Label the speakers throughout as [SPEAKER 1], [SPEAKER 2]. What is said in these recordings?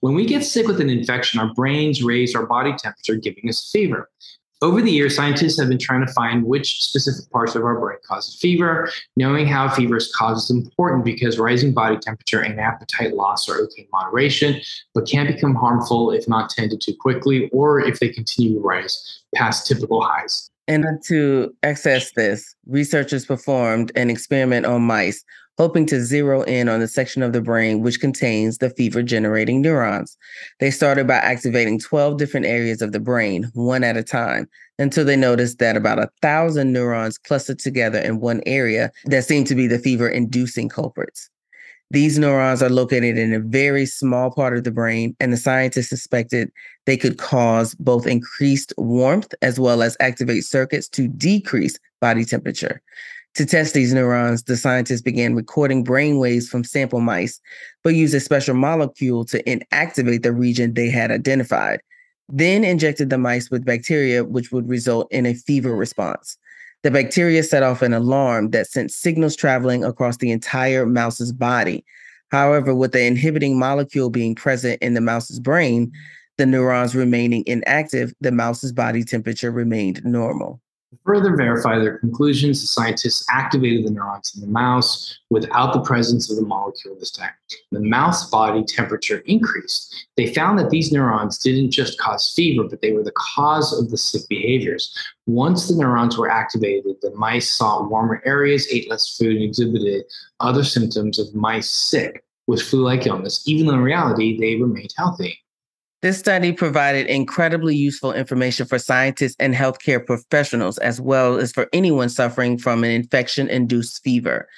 [SPEAKER 1] When we get sick with an infection, our brains raise our body temperature, giving us fever. Over the years, scientists have been trying to find which specific parts of our brain causes fever. Knowing how fever is caused is important because rising body temperature and appetite loss are okay in moderation, but can become harmful if not tended to quickly or if they continue to rise past typical highs.
[SPEAKER 2] And to access this, researchers performed an experiment on mice, hoping to zero in on the section of the brain which contains the fever generating neurons. They started by activating 12 different areas of the brain, one at a time, until they noticed that about a thousand neurons clustered together in one area that seemed to be the fever inducing culprits. These neurons are located in a very small part of the brain, and the scientists suspected they could cause both increased warmth as well as activate circuits to decrease body temperature. To test these neurons, the scientists began recording brain waves from sample mice, but used a special molecule to inactivate the region they had identified. Then injected the mice with bacteria, which would result in a fever response. The bacteria set off an alarm that sent signals traveling across the entire mouse's body. However, with the inhibiting molecule being present in the mouse's brain, the neurons remaining inactive, the mouse's body temperature remained normal.
[SPEAKER 1] To further verify their conclusions, the scientists activated the neurons in the mouse without the presence of the molecule this time. The mouse body temperature increased. They found that these neurons didn't just cause fever, but they were the cause of the sick behaviors. Once the neurons were activated, the mice saw warmer areas, ate less food, and exhibited other symptoms of mice sick with flu like illness, even though in reality they remained healthy.
[SPEAKER 2] This study provided incredibly useful information for scientists and healthcare professionals, as well as for anyone suffering from an infection induced fever.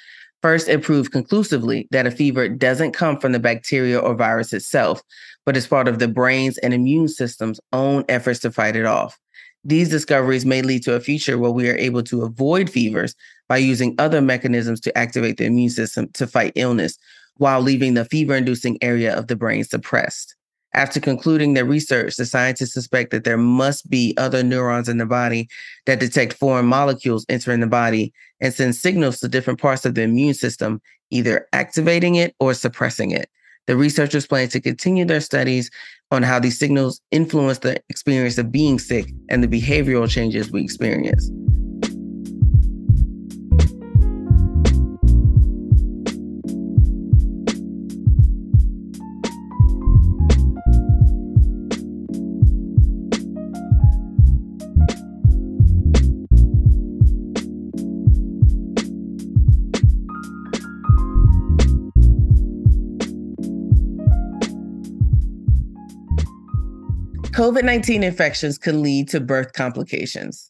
[SPEAKER 2] First, it proved conclusively that a fever doesn't come from the bacteria or virus itself, but is part of the brain's and immune system's own efforts to fight it off. These discoveries may lead to a future where we are able to avoid fevers by using other mechanisms to activate the immune system to fight illness while leaving the fever inducing area of the brain suppressed. After concluding their research, the scientists suspect that there must be other neurons in the body that detect foreign molecules entering the body and send signals to different parts of the immune system, either activating it or suppressing it. The researchers plan to continue their studies on how these signals influence the experience of being sick and the behavioral changes we experience. COVID 19 infections can lead to birth complications.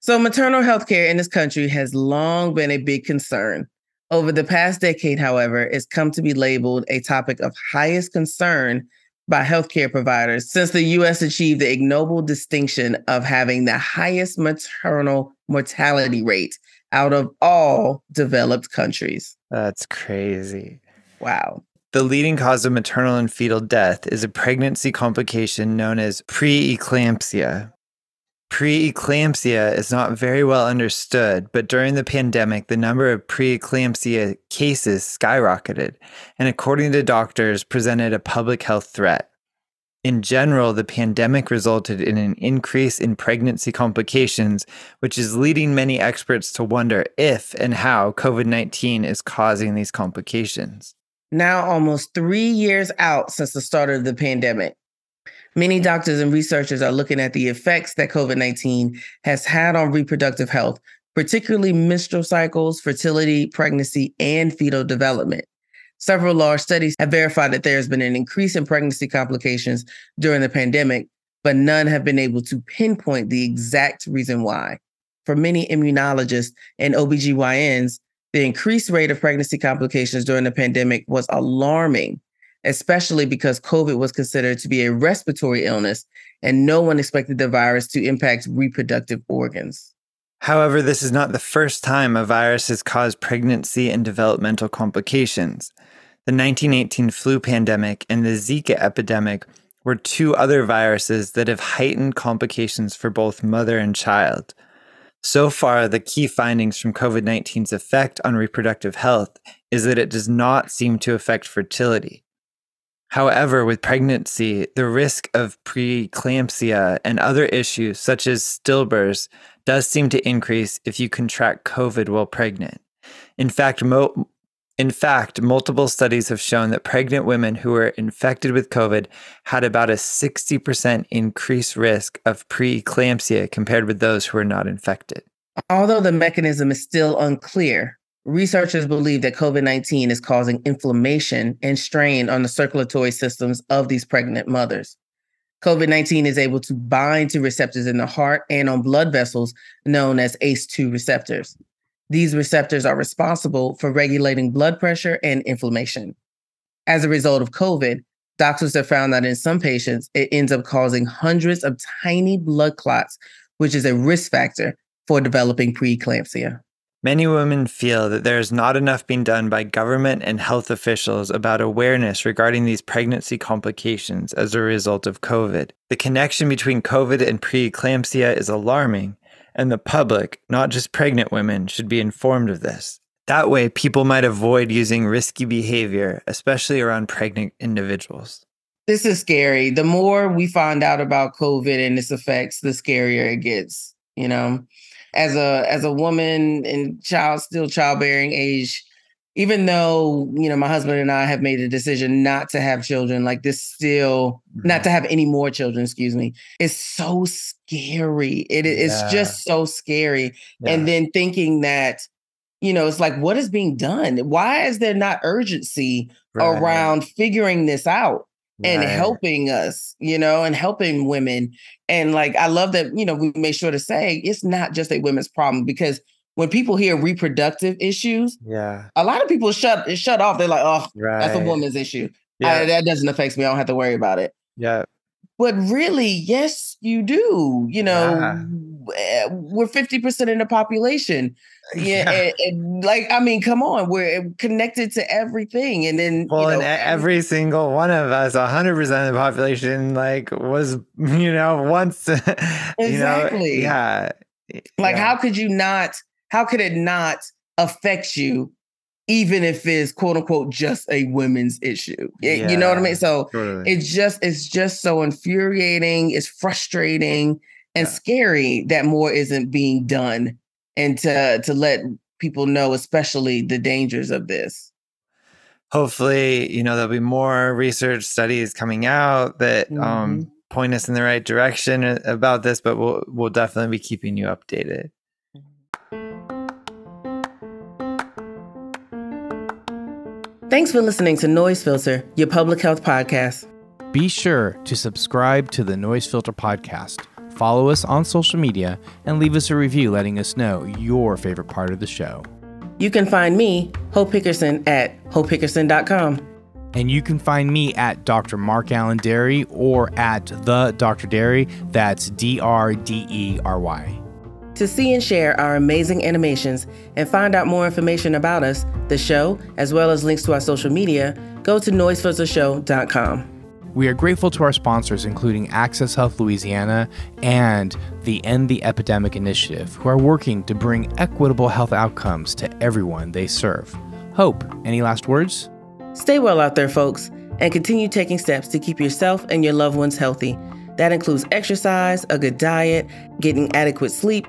[SPEAKER 2] So, maternal health care in this country has long been a big concern. Over the past decade, however, it's come to be labeled a topic of highest concern by healthcare providers since the US achieved the ignoble distinction of having the highest maternal mortality rate out of all developed countries.
[SPEAKER 3] That's crazy.
[SPEAKER 2] Wow.
[SPEAKER 3] The leading cause of maternal and fetal death is a pregnancy complication known as preeclampsia. Preeclampsia is not very well understood, but during the pandemic, the number of preeclampsia cases skyrocketed, and according to doctors, presented a public health threat. In general, the pandemic resulted in an increase in pregnancy complications, which is leading many experts to wonder if and how COVID 19 is causing these complications.
[SPEAKER 2] Now, almost three years out since the start of the pandemic, Many doctors and researchers are looking at the effects that COVID 19 has had on reproductive health, particularly menstrual cycles, fertility, pregnancy, and fetal development. Several large studies have verified that there has been an increase in pregnancy complications during the pandemic, but none have been able to pinpoint the exact reason why. For many immunologists and OBGYNs, the increased rate of pregnancy complications during the pandemic was alarming, especially because COVID was considered to be a respiratory illness and no one expected the virus to impact reproductive organs.
[SPEAKER 3] However, this is not the first time a virus has caused pregnancy and developmental complications. The 1918 flu pandemic and the Zika epidemic were two other viruses that have heightened complications for both mother and child. So far, the key findings from COVID 19's effect on reproductive health is that it does not seem to affect fertility. However, with pregnancy, the risk of preeclampsia and other issues such as stillbirths does seem to increase if you contract COVID while pregnant. In fact, mo- in fact, multiple studies have shown that pregnant women who were infected with COVID had about a 60% increased risk of preeclampsia compared with those who were not infected.
[SPEAKER 2] Although the mechanism is still unclear, researchers believe that COVID 19 is causing inflammation and strain on the circulatory systems of these pregnant mothers. COVID 19 is able to bind to receptors in the heart and on blood vessels known as ACE2 receptors. These receptors are responsible for regulating blood pressure and inflammation. As a result of COVID, doctors have found that in some patients, it ends up causing hundreds of tiny blood clots, which is a risk factor for developing preeclampsia.
[SPEAKER 3] Many women feel that there is not enough being done by government and health officials about awareness regarding these pregnancy complications as a result of COVID. The connection between COVID and preeclampsia is alarming, and the public, not just pregnant women, should be informed of this. That way, people might avoid using risky behavior, especially around pregnant individuals.
[SPEAKER 2] This is scary. The more we find out about COVID and its effects, the scarier it gets. You know, as a as a woman in child still childbearing age, even though you know my husband and I have made a decision not to have children, like this still not to have any more children, excuse me, it's so scary. It is yeah. just so scary. Yeah. And then thinking that, you know, it's like, what is being done? Why is there not urgency right. around figuring this out? and right. helping us, you know, and helping women. And like, I love that, you know, we made sure to say it's not just a women's problem because when people hear reproductive issues,
[SPEAKER 3] yeah,
[SPEAKER 2] a lot of people shut shut off. They're like, oh, right. that's a woman's issue. Yeah. I, that doesn't affect me. I don't have to worry about it.
[SPEAKER 3] Yeah.
[SPEAKER 2] But really, yes, you do. You know, yeah. Eh, we're 50% in the population. Yeah. yeah. And, and like, I mean, come on, we're connected to everything. And then,
[SPEAKER 3] well,
[SPEAKER 2] you know,
[SPEAKER 3] and every single one of us, 100% of the population, like, was, you know, once, exactly. you know, yeah.
[SPEAKER 2] Like, how could you not, how could it not affect you even if it's quote unquote just a women's issue. Yeah, you know what I mean? So totally. it's just it's just so infuriating, it's frustrating and yeah. scary that more isn't being done and to to let people know especially the dangers of this.
[SPEAKER 3] Hopefully, you know there'll be more research studies coming out that um, mm-hmm. um point us in the right direction uh, about this, but we'll we'll definitely be keeping you updated.
[SPEAKER 2] Thanks for listening to Noise Filter, your public health podcast.
[SPEAKER 4] Be sure to subscribe to the Noise Filter podcast, follow us on social media, and leave us a review letting us know your favorite part of the show.
[SPEAKER 2] You can find me, Hope Hickerson, at hopehickerson.com.
[SPEAKER 4] And you can find me at Dr. Mark Alain Dery or at the Dr. Dery. That's D R D E R Y.
[SPEAKER 2] To see and share our amazing animations and find out more information about us, the show, as well as links to our social media, go to noisefiltershow.com.
[SPEAKER 4] We are grateful to our sponsors, including Access Health Louisiana and the End the Epidemic Initiative, who are working to bring equitable health outcomes to everyone they serve. Hope, any last words?
[SPEAKER 2] Stay well out there, folks, and continue taking steps to keep yourself and your loved ones healthy. That includes exercise, a good diet, getting adequate sleep,